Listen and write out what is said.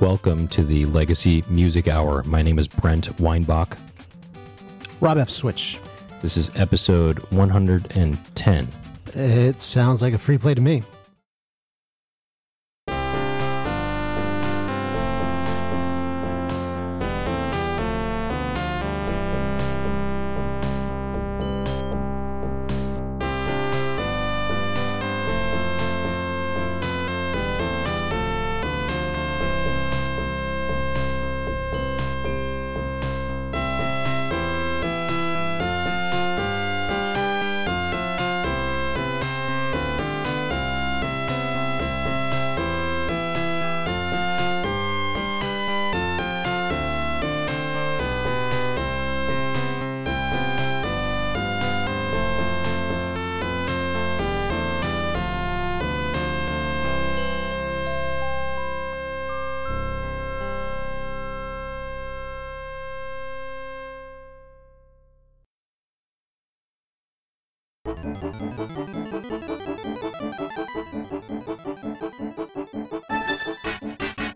Welcome to the Legacy Music Hour. My name is Brent Weinbach. Rob F. Switch. This is episode 110. It sounds like a free play to me. Thank you.